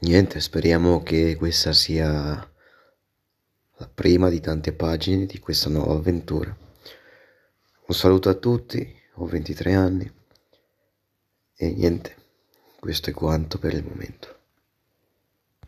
niente, speriamo che questa sia la prima di tante pagine di questa nuova avventura. Un saluto a tutti, ho 23 anni e niente, questo è quanto per il momento.